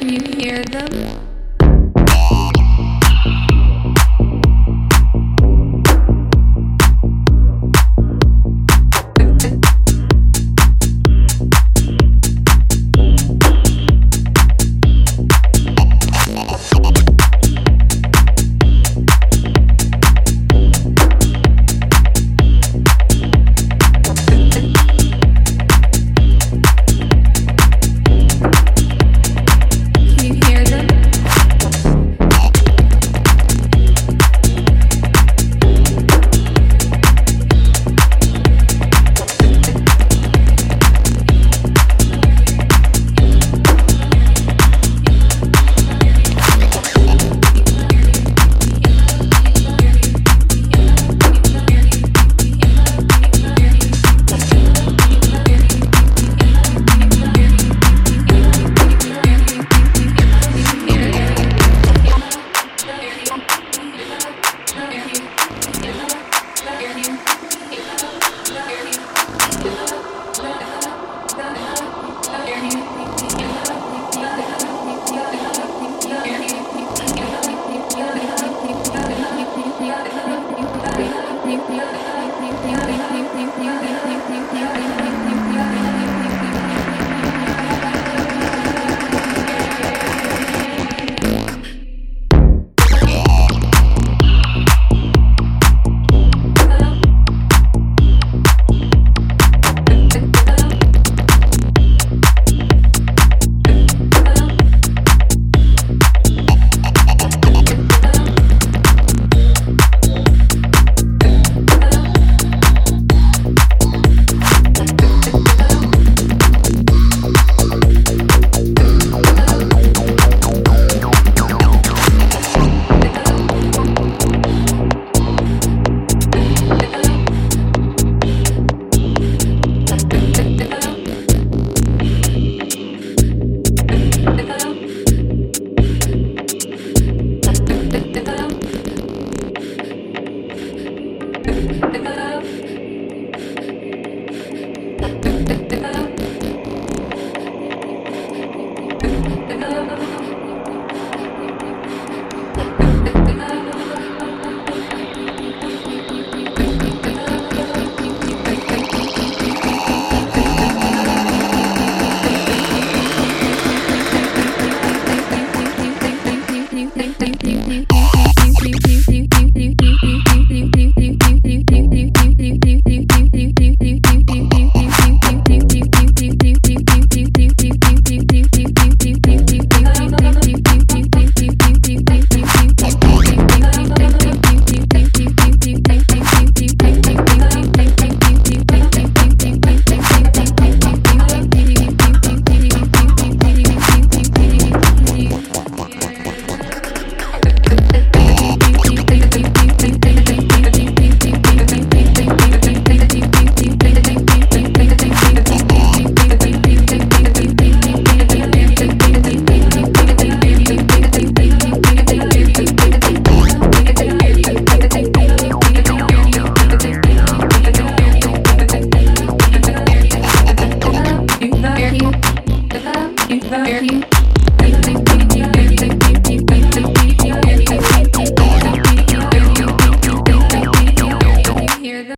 You hear them?